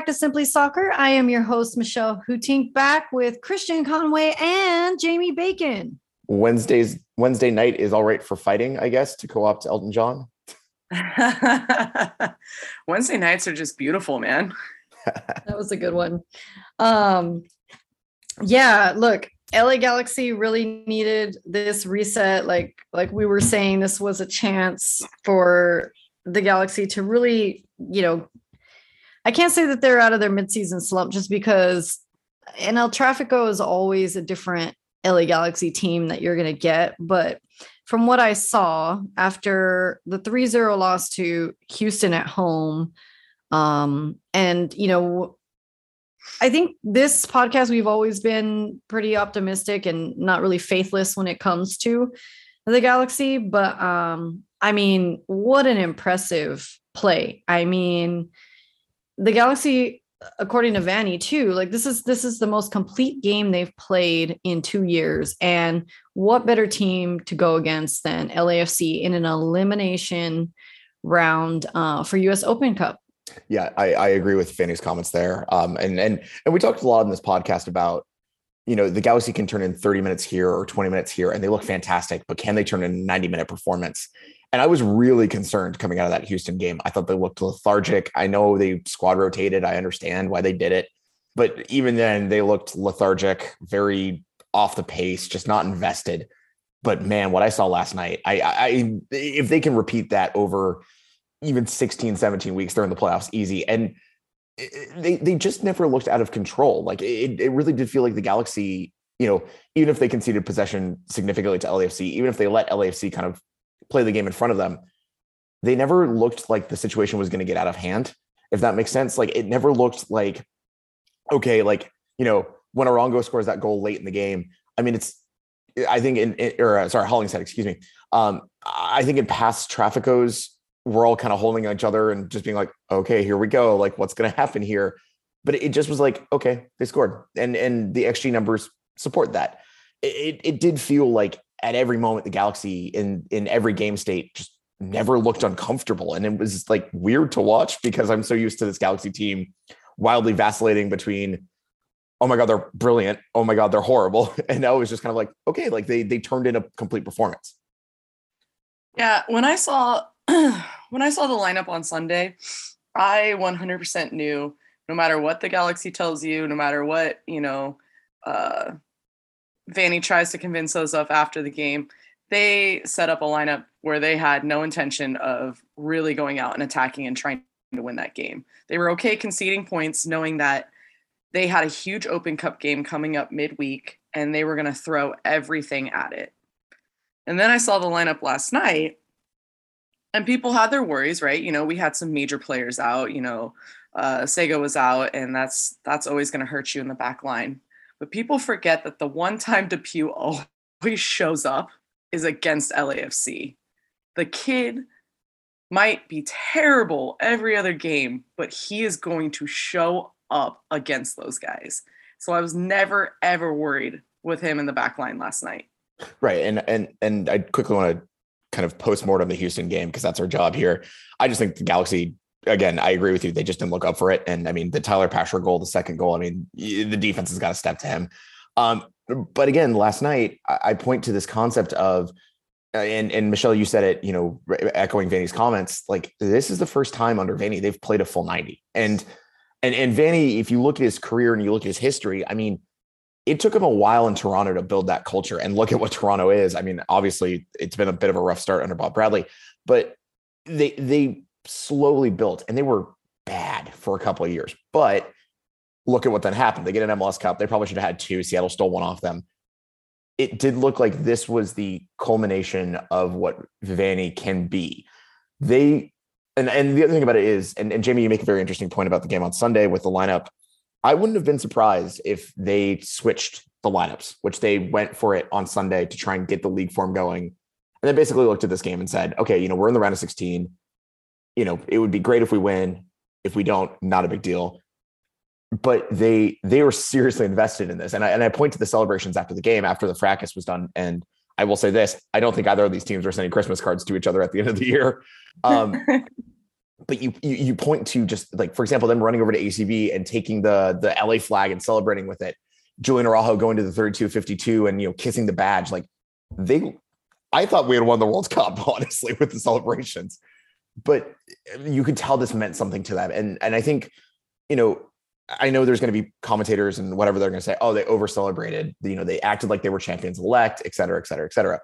welcome back to Simply Soccer. I am your host, Michelle Hootink, back with Christian Conway and Jamie Bacon. Wednesday's Wednesday night is all right for fighting, I guess, to co-opt Elton John. Wednesday nights are just beautiful, man. that was a good one. Um, yeah, look, LA Galaxy really needed this reset. Like, like we were saying, this was a chance for the Galaxy to really, you know, I can't say that they're out of their midseason slump just because and El Trafico is always a different LA Galaxy team that you're going to get. But from what I saw after the 3 0 loss to Houston at home, um, and, you know, I think this podcast, we've always been pretty optimistic and not really faithless when it comes to the Galaxy. But um, I mean, what an impressive play. I mean, the Galaxy, according to Vanney, too, like this is this is the most complete game they've played in two years. And what better team to go against than LAFC in an elimination round uh, for US Open Cup? Yeah, I, I agree with Vanney's comments there. Um, and and and we talked a lot in this podcast about you know the Galaxy can turn in 30 minutes here or 20 minutes here and they look fantastic, but can they turn in a 90 minute performance? And I was really concerned coming out of that Houston game. I thought they looked lethargic. I know they squad rotated. I understand why they did it. But even then, they looked lethargic, very off the pace, just not invested. But man, what I saw last night, I, I if they can repeat that over even 16, 17 weeks, they're in the playoffs easy. And eh, eh, they they just never looked out of control. Like it, it really did feel like the Galaxy, you know, even if they conceded possession significantly to LAFC, even if they let LAFC kind of play the game in front of them, they never looked like the situation was going to get out of hand. If that makes sense, like it never looked like, okay, like you know when Arango scores that goal late in the game. I mean, it's I think in, in or uh, sorry, Hollingshead, excuse me. Um, I think in past Traficos, we're all kind of holding each other and just being like, okay, here we go. Like, what's going to happen here? But it just was like, okay, they scored, and and the xG numbers support that. It, it did feel like at every moment the Galaxy in in every game state just never looked uncomfortable, and it was like weird to watch because I'm so used to this Galaxy team wildly vacillating between oh my god they're brilliant. Oh my god they're horrible. And now it was just kind of like okay like they they turned in a complete performance. Yeah when i saw when i saw the lineup on sunday i 100% knew no matter what the galaxy tells you no matter what you know uh Vanney tries to convince us of after the game, they set up a lineup where they had no intention of really going out and attacking and trying to win that game. They were okay conceding points, knowing that they had a huge Open Cup game coming up midweek and they were going to throw everything at it. And then I saw the lineup last night and people had their worries, right? You know, we had some major players out, you know, uh, Sega was out and that's that's always going to hurt you in the back line. But people forget that the one time DePuy always shows up is against LAFC. The kid might be terrible every other game, but he is going to show up against those guys. So I was never ever worried with him in the back line last night. Right. And and and I quickly want to kind of post mortem the Houston game because that's our job here. I just think the Galaxy again, I agree with you. They just didn't look up for it. And I mean, the Tyler Pasher goal, the second goal, I mean, the defense has got to step to him. Um, but again, last night, I point to this concept of, uh, and, and Michelle, you said it, you know, echoing Vanney's comments, like this is the first time under Vanney they've played a full 90. And, and, and Vanney, if you look at his career and you look at his history, I mean, it took him a while in Toronto to build that culture and look at what Toronto is. I mean, obviously it's been a bit of a rough start under Bob Bradley, but they, they slowly built and they were bad for a couple of years. But look at what then happened. They get an MLS Cup. They probably should have had two. Seattle stole one off them. It did look like this was the culmination of what Vanney can be. They and and the other thing about it is, and, and Jamie, you make a very interesting point about the game on Sunday with the lineup. I wouldn't have been surprised if they switched the lineups, which they went for it on Sunday to try and get the league form going. And then basically looked at this game and said, okay, you know, we're in the round of 16 you know, it would be great if we win. If we don't, not a big deal. But they they were seriously invested in this. And I and I point to the celebrations after the game, after the fracas was done. And I will say this: I don't think either of these teams were sending Christmas cards to each other at the end of the year. Um, but you, you you point to just like for example them running over to ACB and taking the the LA flag and celebrating with it. Julian Araujo going to the 32-52 and you know kissing the badge like they I thought we had won the World Cup honestly with the celebrations. But um, you could tell this meant something to them and and I think you know I know there's going to be commentators and whatever they're going to say, oh, they over celebrated, you know, they acted like they were champions elect, et cetera, et cetera, et cetera.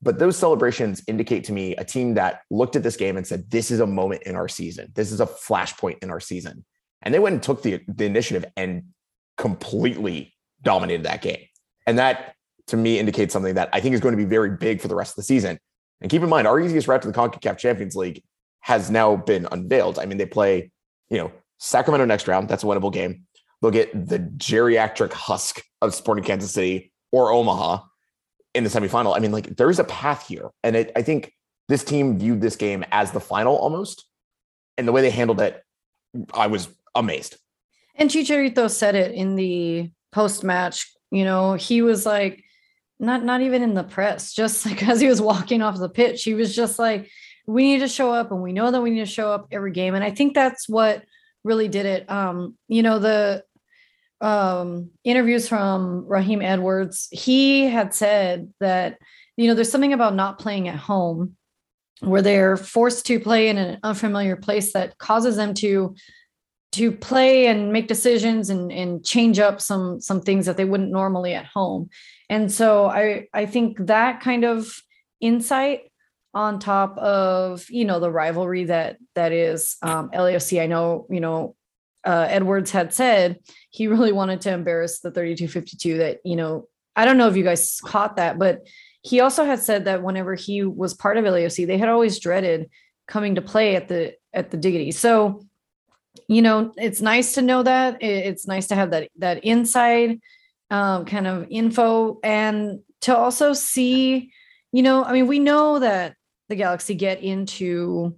But those celebrations indicate to me a team that looked at this game and said, this is a moment in our season. This is a flashpoint in our season. And they went and took the, the initiative and completely dominated that game. And that to me indicates something that I think is going to be very big for the rest of the season. And keep in mind, our easiest route to the CONCACAF Champions League has now been unveiled. I mean, they play, you know, Sacramento next round. That's a winnable game. They'll get the geriatric husk of Sporting Kansas City or Omaha in the semifinal. I mean, like there is a path here. And it, I think this team viewed this game as the final almost. And the way they handled it, I was amazed. And Chicharito said it in the post match. You know, he was like, not not even in the press, just like as he was walking off the pitch, he was just like, we need to show up and we know that we need to show up every game. And I think that's what really did it. Um, you know, the um, interviews from Raheem Edwards, he had said that, you know, there's something about not playing at home where they're forced to play in an unfamiliar place that causes them to to play and make decisions and, and change up some some things that they wouldn't normally at home. And so I I think that kind of insight on top of you know the rivalry that that is um, LAFC. I know you know uh, Edwards had said he really wanted to embarrass the 3252 that, you know, I don't know if you guys caught that, but he also had said that whenever he was part of LAFC, they had always dreaded coming to play at the at the diggity. So, you know, it's nice to know that. It's nice to have that that inside um, kind of info and to also see, you know, I mean, we know that the Galaxy get into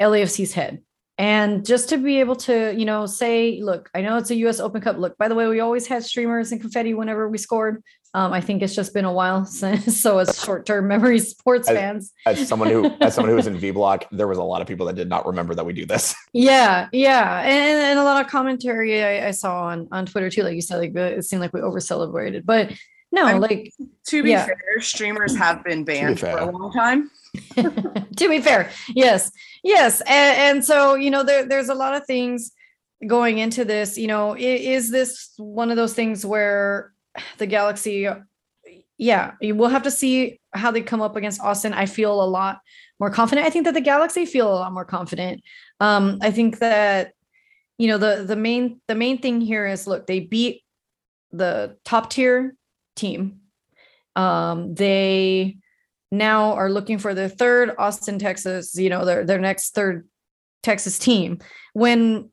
LAFC's head. And just to be able to you know say look i know it's a us open cup. Look by the way we always had streamers and confetti whenever we scored. Um, i think it's just been a while since so as short-term memory sports as, fans. as someone who as someone who was in v block there was a lot of people that did not remember that we do this. Yeah yeah. And, and a lot of commentary I, I, saw on on twitter too like you said like it seemed like we over celebrated but no I mean, like to be yeah. fair streamers have been banned for a long time to be fair yes yes and, and, so you know there, there's a lot of things going into this you know is, is this one of those things where the galaxy yeah we'll have to see how they come up against austin. I feel a lot more confident. I think that the galaxy feel a lot more confident. Um i think that you know the the main the main thing here is look they beat the top tier team. Um they now are looking for their third Austin, Texas, you know, their their next third Texas team. When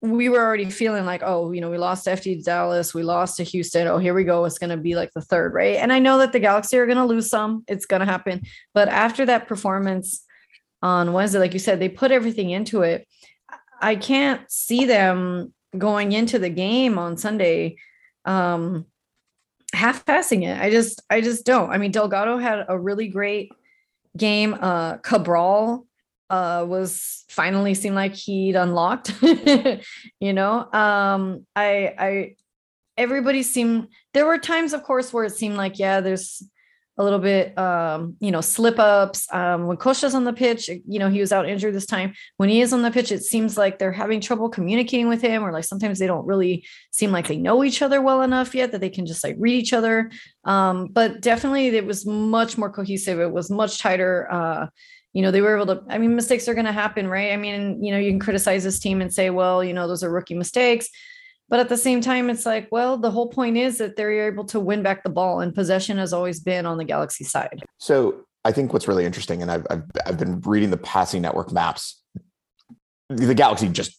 we were already feeling like, oh, you know, we lost to FC Dallas, we lost to Houston. Oh, here we go. It's going to be like the third, right? And I know that the Galaxy are going to lose some. It's going to happen. But after that performance on Wednesday, like you said, they put everything into it. I can't see them going into the game on Sunday um, half passing it. I just I just don't. I mean, Delgado had a really great game. Uh Cabral uh was finally seemed like he'd unlocked. you know, um I I everybody seemed there were times of course where it seemed like yeah, there's a little bit, um, you know, slip ups. Um, when Costa's on the pitch, you know, he was out injured this time. When he is on the pitch, it seems like they're having trouble communicating with him, or like sometimes they don't really seem like they know each other well enough yet that they can just like read each other. Um, but definitely, it was much more cohesive. It was much tighter. Uh, you know, they were able to, I mean, mistakes are going to happen, right? I mean, you know, you can criticize this team and say, well, you know, those are rookie mistakes but at the same time, it's like, well, the whole point is that they're able to win back the ball, and possession has always been on the Galaxy side. So I think what's really interesting, and I've I've, I've been reading the passing network maps. The Galaxy just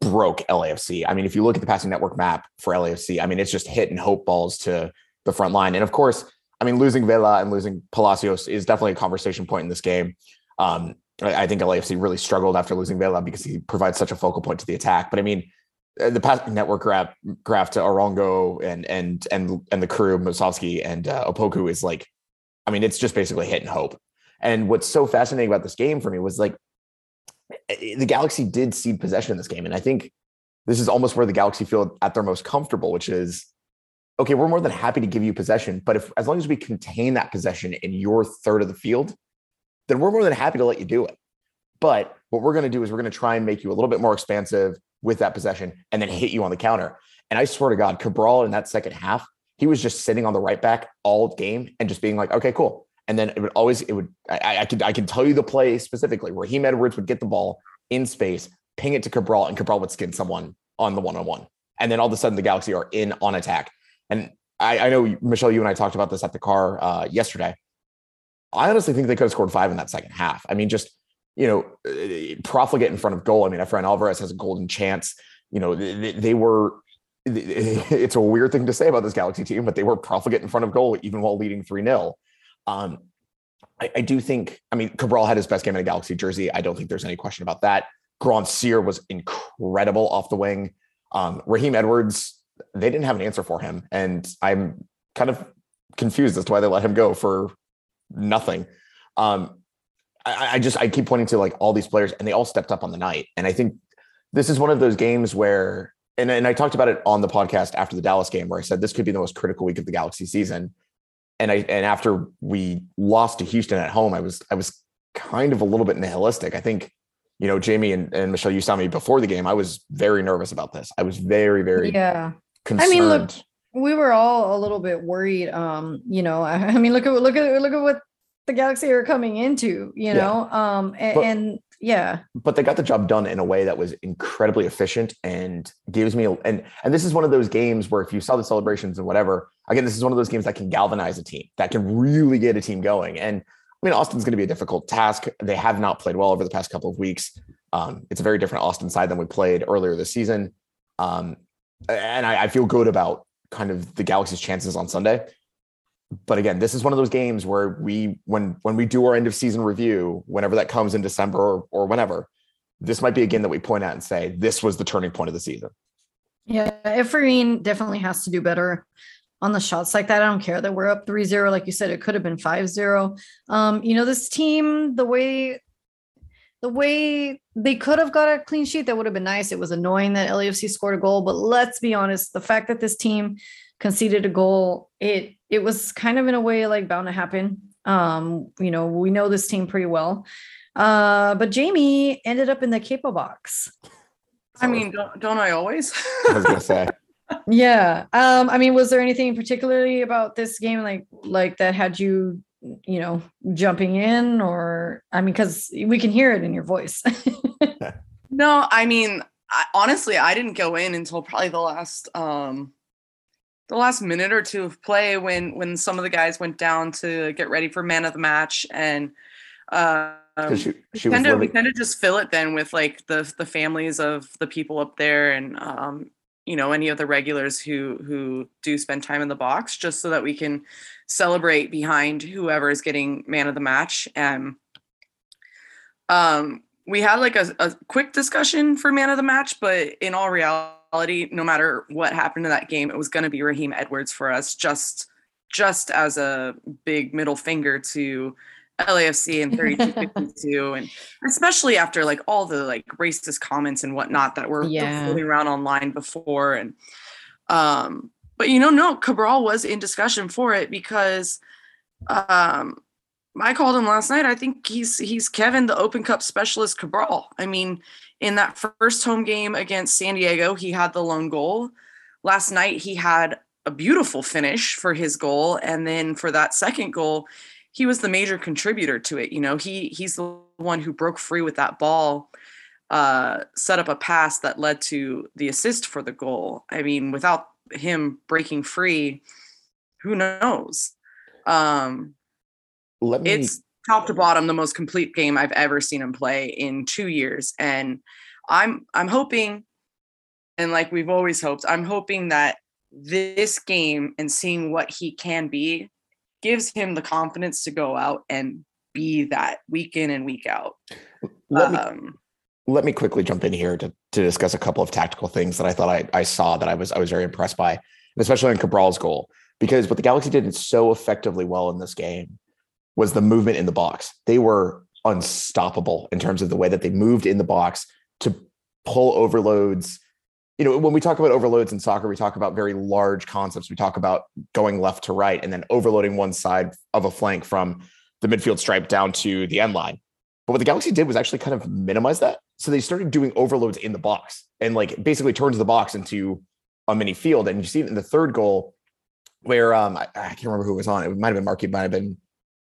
broke LAFC. I mean, if you look at the passing network map for LAFC, I mean, it's just hit and hope balls to the front line. And of course, I mean, losing Vela and losing Palacios is definitely a conversation point in this game. Um, I, I think LAFC really struggled after losing Vela because he provides such a focal point to the attack. But I mean, the past network graph graph to Arango and and and and the crew Musovski and uh, Opoku is like, I mean, it's just basically hit and hope. And what's so fascinating about this game for me was like, eh, the Galaxy did cede possession in this game. And I think this is almost where the Galaxy feel at their most comfortable, which is okay, we're more than happy to give you possession, but if as long as we contain that possession in your third of the field, then we're more than happy to let you do it. But what we're going to do is we're going to try and make you a little bit more expansive with that possession and then hit you on the counter. And I swear to God, Cabral in that second half, he was just sitting on the right back all game and just being like, okay, cool. And then it would always, it would, I, I could, I can tell you the play specifically. Raheem Edwards would get the ball in space, ping it to Cabral, and Cabral would skin someone on the one on one. And then all of a sudden, the Galaxy are in on attack. And I, I know Michelle, you and I talked about this at the car uh, yesterday. I honestly think they could have scored five in that second half. I mean, just you know, profligate in front of goal. I mean, Efrain Alvarez has a golden chance. You know, they, they were. It's a weird thing to say about this Galaxy team, but they were profligate in front of goal even while leading three 0 um, I, I, do think. I mean, Cabral had his best game in a Galaxy jersey. I don't think there's any question about that. Grandsir was incredible off the wing. Um, Raheem Edwards, they didn't have an answer for him, and I'm kind of confused as to why they let him go for nothing. Um, I, I just I keep pointing to like all these players, and they all stepped up on the night. And I think this is one of those games where, and, and I talked about it on the podcast after the Dallas game, where I said this could be the most critical week of the Galaxy season. And I and after we lost to Houston at home, I was I was kind of a little bit nihilistic. I think, you know, Jamie and, and Michelle, you saw me before the game. I was very nervous about this. I was very, very yeah. Concerned. I mean, look, we were all a little bit worried. Um, you know, I, I mean, look at look at look at what the Galaxy are coming into, you know? Um, and, but, and, yeah. But they got the job done in a way that was incredibly efficient and gives me a, and and this is one of those games where if you saw the celebrations and whatever, again, this is one of those games that can galvanize a team, that can really get a team going. And I mean, Austin's going to be a difficult task. They have not played well over the past couple of weeks. Um, it's a very different Austin side than we played earlier this season. Um, and I, I feel good about kind of the Galaxy's chances on Sunday but again, this is one of those games where we when when we do our end of season review, whenever that comes in December or, or whenever, this might be a game that we point out and say this was the turning point of the season. Yeah, Efrain definitely has to do better on the shots like that. I don't care that we're up 3-0. Like you said, it could have been 5-0. Um, you know, this team, the way the way they could have got a clean sheet, that would have been nice. It was annoying that LAFC scored a goal, but let's be honest, the fact that this team conceded a goal, it it was kind of in a way like bound to happen. Um, you know, we know this team pretty well. Uh, but Jamie ended up in the capo box. I mean, don't, don't I always? I was gonna say. yeah. Um, I mean, was there anything particularly about this game like like that had you, you know, jumping in or I mean, because we can hear it in your voice. no, I mean, I, honestly, I didn't go in until probably the last um the last minute or two of play when when some of the guys went down to get ready for man of the match and um, she, she we, tend to, we tend to just fill it then with like the the families of the people up there and um, you know any of the regulars who who do spend time in the box just so that we can celebrate behind whoever is getting man of the match and um we had like a, a quick discussion for man of the match but in all reality no matter what happened in that game, it was going to be Raheem Edwards for us, just just as a big middle finger to LAFC and 3252 and especially after like all the like racist comments and whatnot that were yeah. floating around online before and um but you know no Cabral was in discussion for it because um I called him last night I think he's he's Kevin the Open Cup specialist Cabral I mean in that first home game against San Diego, he had the lone goal. Last night, he had a beautiful finish for his goal. And then for that second goal, he was the major contributor to it. You know, he he's the one who broke free with that ball, uh, set up a pass that led to the assist for the goal. I mean, without him breaking free, who knows? Um, Let me it's top to bottom the most complete game I've ever seen him play in two years. And I'm I'm hoping, and like we've always hoped, I'm hoping that this game and seeing what he can be gives him the confidence to go out and be that week in and week out. Let me, um, let me quickly jump in here to, to discuss a couple of tactical things that I thought I, I saw that I was I was very impressed by, especially on Cabral's goal. Because what the Galaxy did so effectively well in this game was the movement in the box. They were unstoppable in terms of the way that they moved in the box to pull overloads. You know, when we talk about overloads in soccer, we talk about very large concepts. We talk about going left to right and then overloading one side of a flank from the midfield stripe down to the end line. But what the Galaxy did was actually kind of minimize that. So they started doing overloads in the box and like basically turns the box into a mini field. And you see it in the third goal where um I, I can't remember who was on. It It might have been Marky, might have been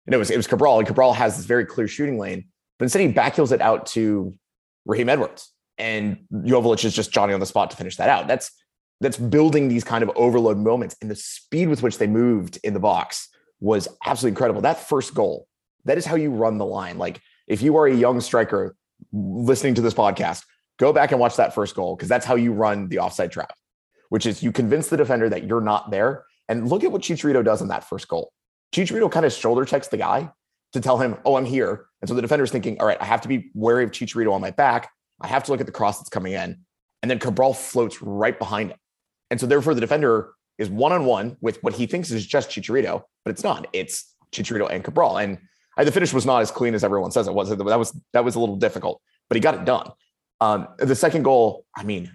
and it was it was Cabral. And Cabral has this very clear shooting lane, but instead he backheels it out to Raheem Edwards. And Joveljic is just Johnny on the spot to finish that out. That's that's building these kind of overload moments. And the speed with which they moved in the box was absolutely incredible. That first goal, that is how you run the line. Like if you are a young striker listening to this podcast, go back and watch that first goal because that's how you run the offside trap, which is you convince the defender that you're not there. And look at what Chicharito does in that first goal. Chicharito kind of shoulder checks the guy to tell him, oh, I'm here. And so the defender's thinking, all right, I have to be wary of Chicharito on my back. I have to look at the cross that's coming in. And then Cabral floats right behind him. And so therefore the defender is one on one with what he thinks is just Chicharito, but it's not. It's Chicharito and Cabral. And the finish was not as clean as everyone says it was. That was that was a little difficult, but he got it done. Um, the second goal, I mean,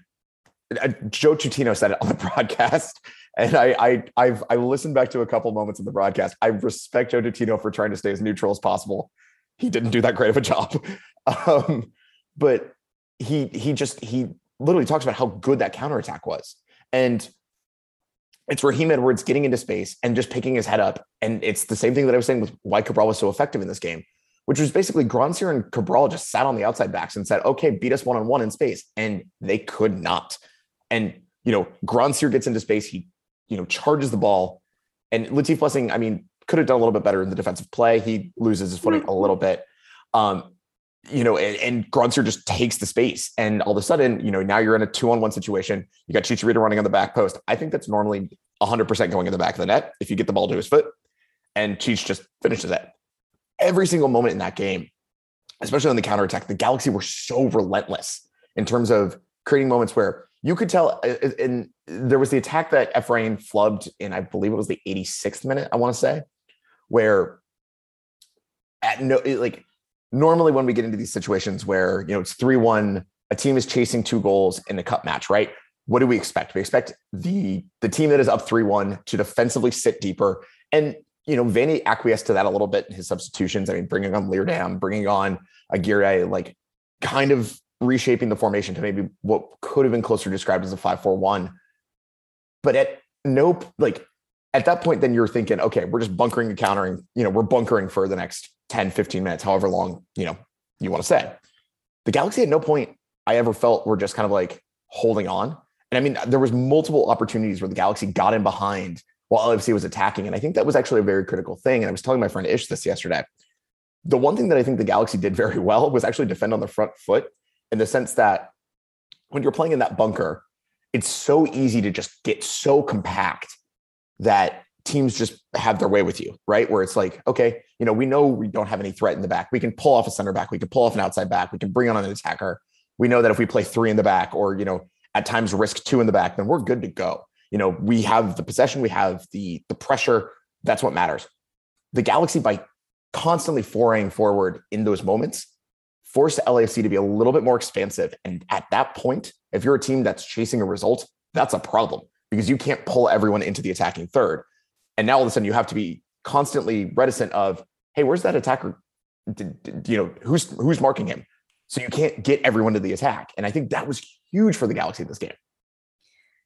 uh, Joe Tutino said it on the broadcast. And I, I, I've, I listened back to a couple moments of the broadcast. I respect Joe Tutino for trying to stay as neutral as possible. He didn't do that great of a job, um, but he, he just, he literally talks about how good that counterattack was, and it's Raheem Edwards getting into space and just picking his head up. And it's the same thing that I was saying with why Cabral was so effective in this game, which was basically Grandsir and Cabral just sat on the outside backs and said, okay, beat us one on one in space. And they could not. And, you know, Grandsir gets into space. He you know, charges the ball. And Latif Blessing, I mean, could have done a little bit better in the defensive play. He loses his footing a little bit. Um, you know, and, and Grandsir just takes the space. And all of a sudden, you know, now you're in a two on one situation. You got Chicharito running on the back post. I think that's normally 100% going in the back of the net if you get the ball to his foot. And Cheech just finishes it. Every single moment in that game, especially on the counterattack, the Galaxy were so relentless in terms of creating moments where you could tell uh, uh, and there was the attack that Efrain flubbed in, I believe it was the 86th minute, I want to say, where at no like normally when we get into these situations where you know it's 3-1, a team is chasing two goals in a cup match, right? What do we expect? We expect the the team that is up 3-1 to defensively sit deeper. And you know, Vanney acquiesced to that a little bit in his substitutions. I mean, bringing on Leerdam, bringing on Aguirre, like kind of reshaping the formation to maybe what could have been closer described as a 5-4-1. But at no like at that point, then you're thinking, okay, we're just bunkering and countering, you know, we're bunkering for the next 10, 15 minutes, however long, you know, you want to say. The Galaxy at no point I ever felt were just kind of like holding on. And I mean, there was multiple opportunities where the Galaxy got in behind while LFC was attacking. And I think that was actually a very critical thing. And I was telling my friend Ish this yesterday. The one thing that I think the Galaxy did very well was actually defend on the front foot in the sense that when you're playing in that bunker, it's so easy to just get so compact that teams just have their way with you, right? Where it's like, okay, you know, we know we don't have any threat in the back. We can pull off a center back. We can pull off an outside back. We can bring on an attacker. We know that if we play three in the back or, you know, at times risk two in the back, then we're good to go. You know, we have the possession, we have the the pressure. That's what matters. The Galaxy, by constantly foraying forward in those moments, force LAFC to be a little bit more expansive. And at that point, if you're a team that's chasing a result, that's a problem because you can't pull everyone into the attacking third. And now all of a sudden you have to be constantly reticent of, hey, where's that attacker? You know, who's who's marking him? So you can't get everyone to the attack. And I think that was huge for the Galaxy this game.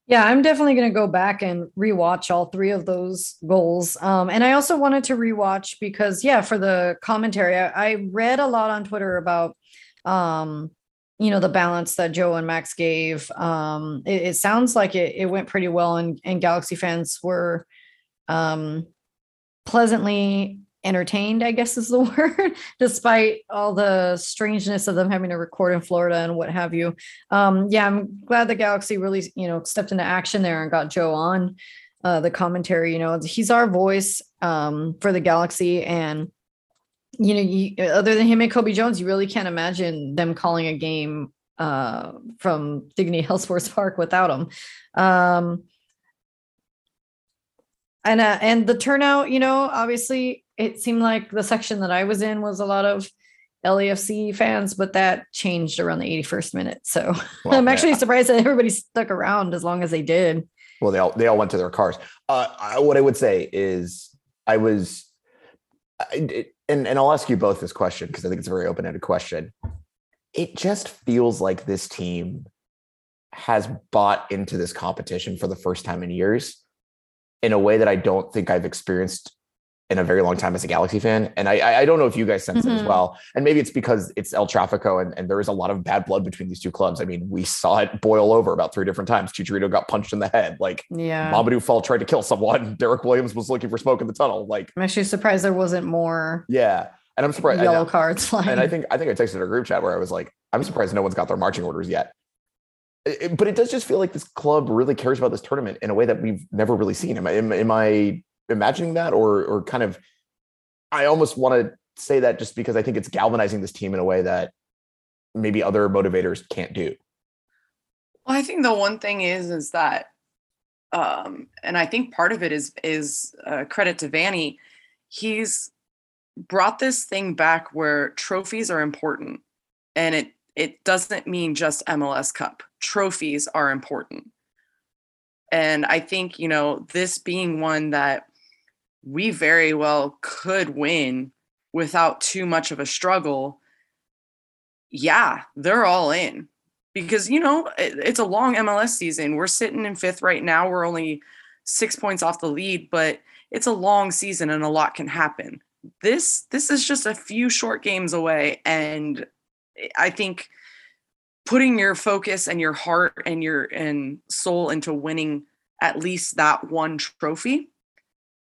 Yeah, I'm definitely going to go back and rewatch all three of those goals. Um, and I also wanted to rewatch because, yeah, for the commentary, I, I read a lot on Twitter about, um, you know, the balance that Joe and Max gave. Um, it, it sounds like it, it went pretty well, and, and Galaxy fans were um, pleasantly entertained, I guess is the word, despite all the strangeness of them having to record in Florida and what have you. Um, yeah, I'm glad the Galaxy really, you know, stepped into action there and got Joe on uh, the commentary. You know, he's our voice um, for the Galaxy, and you know, you, other than him and Cobi Jones, you really can't imagine them calling a game uh, from Dignity Health Sports Park without him. Um, and uh, and the turnout, you know, obviously it seemed like the section that I was in was a lot of LAFC fans, but that changed around the 81st minute. So Well, I'm actually surprised that everybody stuck around as long as they did. Well, they all they all went to their cars. Uh, I, what I would say is, I was, I, it- and and I'll ask you both this question because I think it's a very open ended question. It just feels like this team has bought into this competition for the first time in years, in a way that I don't think I've experienced in a very long time as a Galaxy fan. And I I- don't know if you guys sense it as Mhm. well. And maybe it's because it's El Trafico and, and there is a lot of bad blood between these two clubs. I mean, we saw it boil over about three different times. Chicharito got punched in the head. Like Yeah. Mamadou Fall tried to kill someone. Derrick Williams was looking for smoke in the tunnel. Like, I'm actually surprised there wasn't more yeah. And I'm surprised. yellow And, cards and I think I think I texted a group chat where I was like, I'm surprised no one's got their marching orders yet. It- it- but it does just feel like this club really cares about this tournament in a way that we've never really seen. Am I am, am I imagining that or or kind of? I almost want to say that just because I think it's galvanizing this team in a way that maybe other motivators can't do. Well, I think the one thing is is that, um, and I think part of it is is uh, credit to Vanney. He's brought this thing back where trophies are important, and it it doesn't mean just MLS Cup. Trophies are important, and I think you know this being one that we very well could win without too much of a struggle. Yeah, they're all in because you know it- it's a long MLS season. We're sitting in fifth right now. We're only six points off the lead, but it's a long season and a lot can happen. This this is just a few short games away, and I think putting your focus and your heart and your and soul into winning at least that one trophy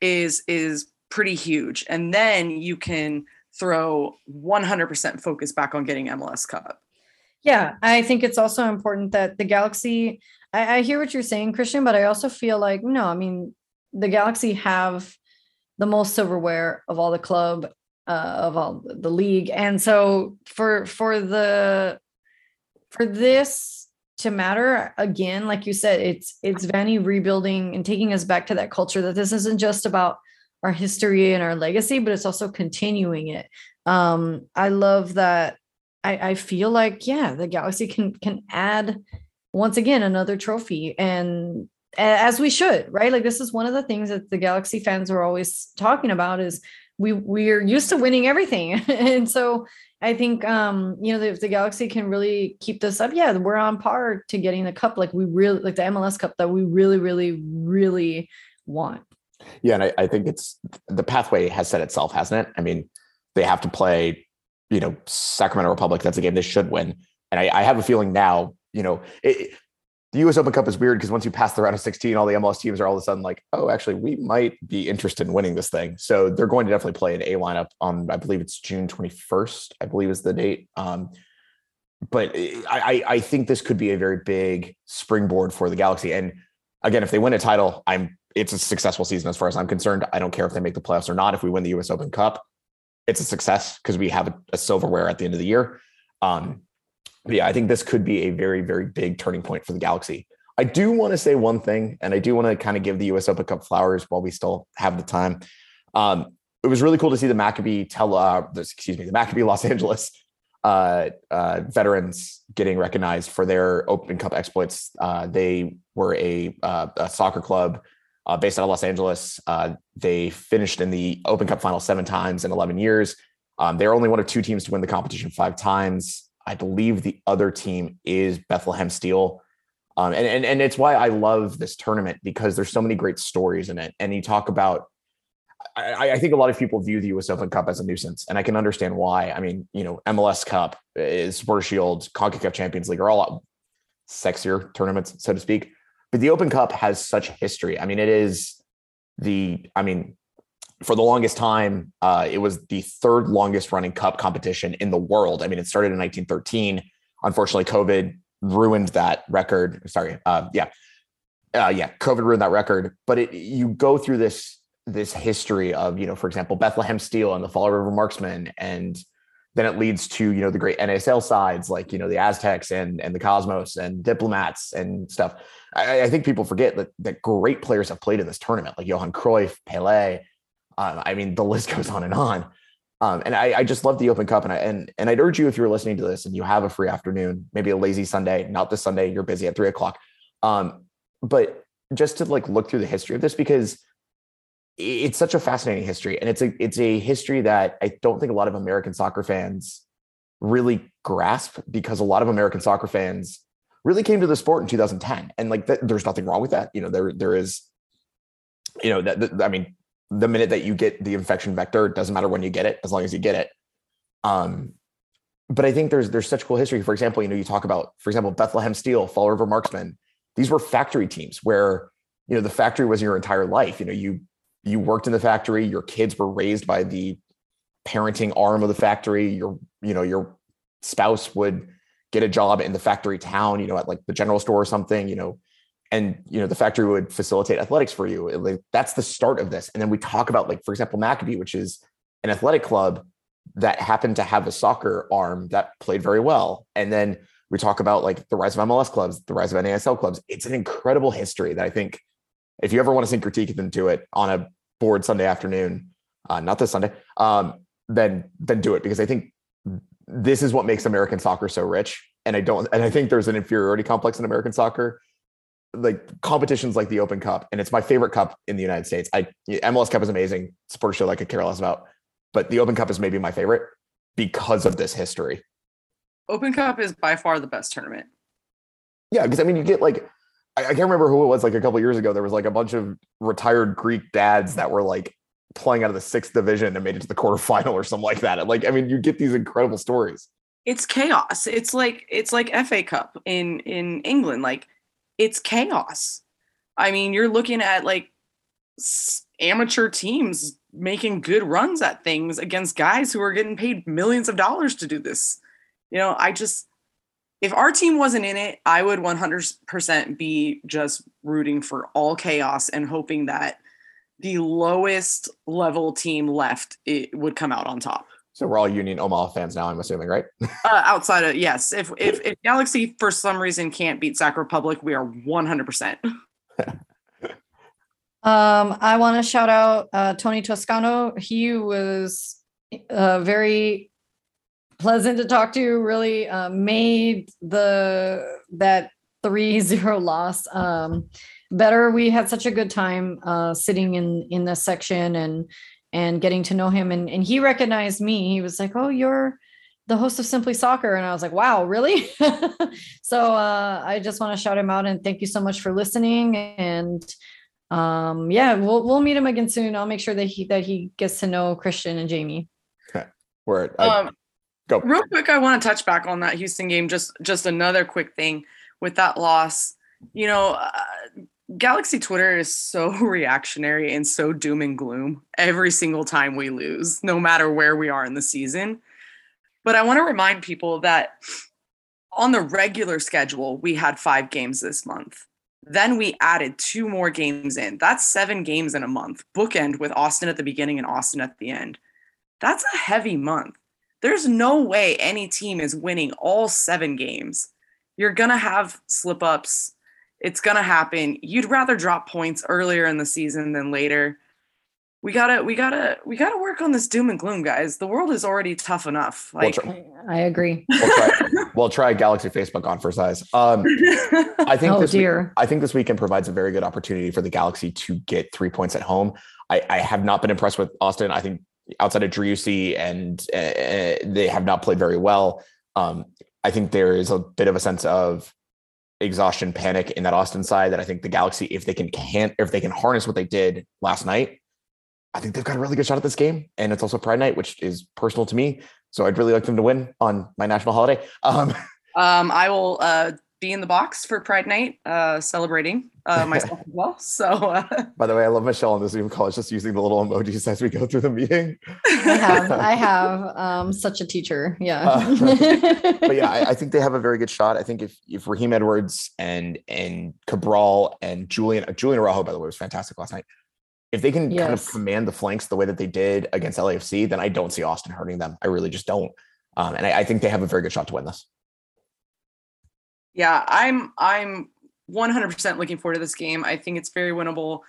is is pretty huge, and then you can throw 100% focus back on getting MLS Cup. Yeah, I think it's also important that the Galaxy. I, I hear what you're saying, Christian, but I also feel like no. I mean, the Galaxy have the most silverware of all the club uh, of all the league, and so for for the for this to matter again, like you said, it's it's Vanney rebuilding and taking us back to that culture that this isn't just about our history and our legacy, but it's also continuing it. Um, I love that I, I feel like yeah the galaxy can can add once again another trophy and as we should right like this is one of the things that the galaxy fans are always talking about is we we're used to winning everything and so i think um you know if the galaxy can really keep this up yeah we're on par to getting the cup like we really like the mls cup that we really really really want Yeah, and I, I think it's the pathway has set itself, hasn't it? I mean, they have to play, you know, Sacramento Republic. That's a game they should win. And I, I have a feeling now, you know, it, the U.S. Open Cup is weird because once you pass the round of 16, all the MLS teams are all of a sudden like, oh, actually, we might be interested in winning this thing. So they're going to definitely play an A lineup on, I believe it's June 21st, I believe is the date. Um, but I, I think this could be a very big springboard for the Galaxy. And again, if they win a title, I'm it's a successful season as far as I'm concerned. I don't care if they make the playoffs or not. If we win the US Open Cup, it's a success because we have a, a silverware at the end of the year. Um, but yeah, I think this could be a very, very big turning point for the Galaxy. I do want to say one thing, and I do want to kind of give the US Open Cup flowers while we still have the time. Um, it was really cool to see the Maccabi tell, uh, excuse me, the Maccabi Los Angeles uh, uh, veterans getting recognized for their Open Cup exploits. Uh, they were a, uh, a soccer club uh, based out of Los Angeles. Uh, they finished in the Open Cup final seven times in 11 years. Um, they're only one of two teams to win the competition five times. I believe the other team is Bethlehem Steel. Um, and, and, and it's why I love this tournament because there's so many great stories in it. And you talk about, I, I think a lot of people view the US Open Cup as a nuisance, and I can understand why. I mean, you know, MLS Cup is Supporter Shield, CONCACAF Champions League are all sexier tournaments, so to speak. But the Open Cup has such history. I mean, it is the, I mean, for the longest time, uh, it was the third longest running cup competition in the world. I mean, it started in 1913. Unfortunately, COVID ruined that record. Sorry, uh, yeah, uh, yeah, COVID ruined that record. But it, you go through this this history of, you know, for example, Bethlehem Steel and the Fall River Marksmen, and then it leads to you know the great NASL sides like you know the Aztecs and and the Cosmos and Diplomats and stuff. I, I think people forget that that great players have played in this tournament, like Johan Cruyff, Pele. Um, I mean, the list goes on and on. Um, and I, I just love the Open Cup, and I and and I'd urge you if you're listening to this and you have a free afternoon, maybe a lazy Sunday, not this Sunday, you're busy at three o'clock, um, but just to like look through the history of this because it's such a fascinating history, and it's a it's a history that I don't think a lot of American soccer fans really grasp because a lot of American soccer fans really came to the sport in 2010, and like th- there's nothing wrong with that. You know, there there is, you know, that, that I mean, the minute that you get the infection vector, it doesn't matter when you get it, as long as you get it. Um, but I think there's there's such cool history. For example, you know, you talk about, for example, Bethlehem Steel, Fall River Marksmen. These were factory teams where you know the factory was your entire life. You know, you you worked in the factory. Your kids were raised by the parenting arm of the factory. Your you know your spouse would get a job in the factory town. You know, at like the general store or something. You know, and you know the factory would facilitate athletics for you. Like, that's the start of this. And then we talk about like for example maccabi which is an athletic club that happened to have a soccer arm that played very well. And then we talk about like the rise of mls clubs the rise of nasl clubs. It's an incredible history that i think if you ever want to sink critique into it on a bored sunday afternoon uh, not this sunday um, then then do it. Because i think this is what makes american soccer so rich. And i don't and i think there's an inferiority complex in american soccer like competitions like the Open Cup, and it's my favorite cup in the United States. I MLS Cup is amazing, sports show like I could care less about, but the Open Cup is maybe my favorite because of this history. Open Cup is by far the best tournament. Yeah, because I mean, you get like I, I can't remember who it was. Like a couple years ago, there was like a bunch of retired Greek dads that were like playing out of the sixth division and made it to the quarterfinal or something like that. And like, I mean, you get these incredible stories. It's chaos. It's like it's like FA Cup in in England. Like it's chaos. I mean, you're looking at like amateur teams making good runs at things against guys who are getting paid millions of dollars to do this. You know, I just if our team wasn't in it, I would 100% be just rooting for all chaos and hoping that the lowest level team left it would come out on top. So we're all Union Omaha fans now, I'm assuming, right? uh, outside of yes, if, if if Galaxy for some reason can't beat Sac Republic, we are 100. percent Um, I want to shout out uh, Tony Toscano. He was uh, very pleasant to talk to. Really uh, made the that 3-0 loss um, better. We had such a good time uh, sitting in in the section and and getting to know him and, and he recognized me. He was like oh you're the host of simply soccer. And i was like wow really? So uh, i just want to shout him out and thank you so much for listening and um, yeah we'll, we'll meet him again soon. I'll make sure that he that he gets to know christian and jamie. Okay word. Um, go. real quick i want to touch back on that houston game. Just just another quick thing with that loss. You know uh, Galaxy Twitter is so reactionary and so doom and gloom every single time we lose, no matter where we are in the season. But I want to remind people that on the regular schedule, we had five games this month. Then we added two more games in. That's seven games in a month, bookend with Austin at the beginning and Austin at the end. That's a heavy month. There's no way any team is winning all seven games. You're going to have slip ups it's going to happen. You'd rather drop points earlier in the season than later. We gotta, we gotta, we gotta work on this doom and gloom, guys. The world is already tough enough. Like, we'll try, I agree. We'll try, we'll try Galaxy Facebook on for size. Um, I think oh, this dear. Week, I think this weekend provides a very good opportunity for the Galaxy to get three points at home. I, I have not been impressed with Austin. I think outside of Driussi and uh, they have not played very well. Um, I think there is a bit of a sense of exhaustion panic in that Austin side that I think the Galaxy, if they can can if they can harness what they did last night, I think they've got a really good shot at this game. And it's also Pride Night, which is personal to me. So I'd really like them to win on my national holiday. Um, um I will uh be in the box for Pride Night, uh, celebrating uh, myself as well. So, uh, by the way, I love Michelle on the Zoom call. It's just using the little emojis as we go through the meeting. I have, I have um, such a teacher. Yeah, uh, but yeah, I, I, think they have a very good shot. I think if if Raheem Edwards and and Cabral and Julian Julian Araujo, by the way, was fantastic last night. If they can yes. kind of command the flanks the way that they did against LAFC, then I don't see Austin hurting them. I really just don't. Um, and I, I think they have a very good shot to win this yeah, I'm I'm 100% looking forward to this game. I think it's very winnable.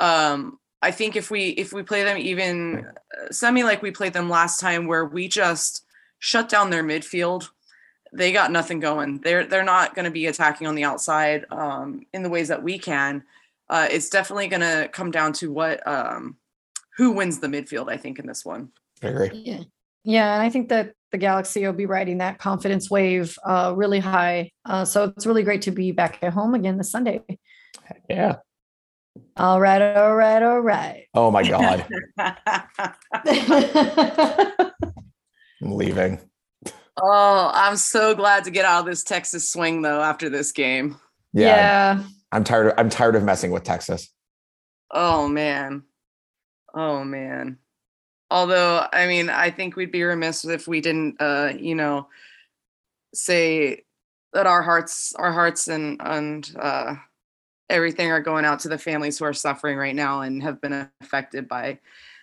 Um, I think if we if we play them even uh, semi like we played them last time, where we just shut down their midfield, they got nothing going. They're they're not going to be attacking on the outside um, in the ways that we can. Uh, it's definitely going to come down to what um, who wins the midfield. I think in this one. I agree. Yeah. Yeah, and I think that the Galaxy will be riding that confidence wave uh, really high. Uh, so it's really great to be back at home again this Sunday. Yeah. All right, all right, all right. Oh my God. I'm leaving. oh, I'm so glad to get out of this Texas swing though after this game. Yeah. yeah. I'm tired. Of, I'm tired of messing with Texas. Oh man. Oh man. Although, I mean, I think we'd be remiss if we didn't, uh, you know, say that our hearts, our hearts, and and uh, everything are going out to the families who are suffering right now and have been affected by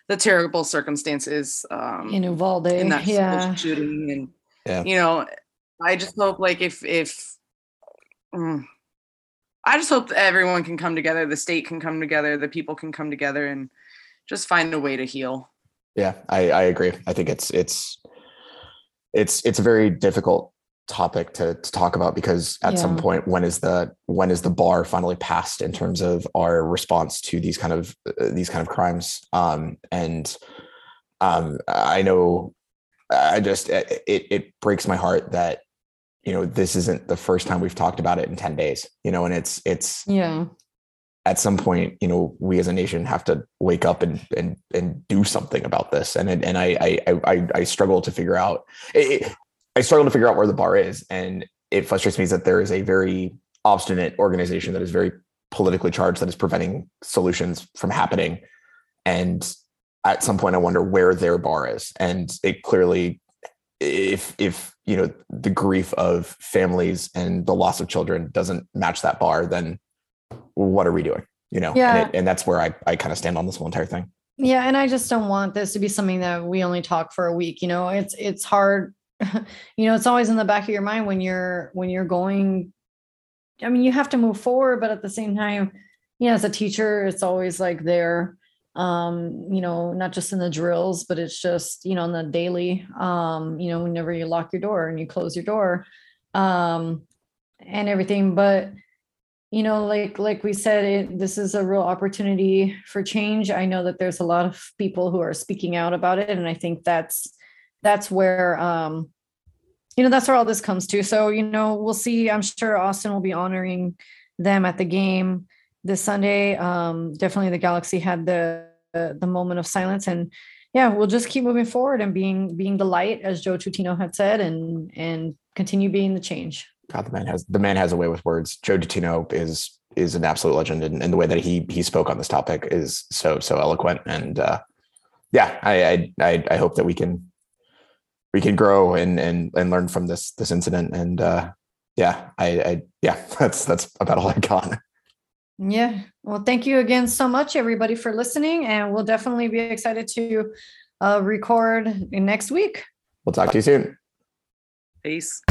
the terrible circumstances um, In Uvalde. in that yeah. shooting and Yeah. you know i just hope like if if mm, i just hope that everyone can come together the state can come together the people can come together and just find a way to heal Yeah, I, I agree. I think it's it's it's it's a very difficult topic to, to talk about because at some point when is the when is the bar finally passed in terms of our response to these kind of uh, these kind of crimes um and um i know i just it it breaks my heart that you know this isn't the first time we've talked about it in 10 days you know and it's it's Yeah. At some point, you know, we as a nation have to wake up and and and do something about this. And and I I I, I struggle to figure out. It, I struggle to figure out where the bar is, and it frustrates me that there is a very obstinate organization that is very politically charged that is preventing solutions from happening. And at some point, I wonder where their bar is. And it clearly, if if you know the grief of families and the loss of children doesn't match that bar, then what are we doing? You know, Yeah. and, it, and that's where I, I kind of stand on this whole entire thing. Yeah, and I just don't want this to be something that we only talk for a week. You know, it's it's hard. you know, it's always in the back of your mind when you're when you're going. I mean, you have to move forward, but at the same time, you know, as a teacher, it's always like there. Um, you know, not just in the drills, but it's just you know in the daily. Um, you know, whenever you lock your door and you close your door, um, and everything, but you know like like we said it, this is a real opportunity for change. I know that there's a lot of people who are speaking out about it and i think that's that's where um you know that's where all this comes to. So you know we'll see. I'm sure austin will be honoring them at the game this sunday. Um definitely the galaxy had the the, the moment of silence and yeah we'll just keep moving forward and being being the light as joe Tutino had said and and continue being the change God, the man has the man has a way with words. Joe Ditino is is an absolute legend, and, and the way that he he spoke on this topic is so so eloquent. And uh, yeah, I, I I I hope that we can we can grow and and and learn from this this incident. And uh, yeah, I, I yeah, that's that's about all I got. Yeah. Well, thank you again so much, everybody, for listening. And we'll definitely be excited to uh, record next week. We'll talk to you soon. peace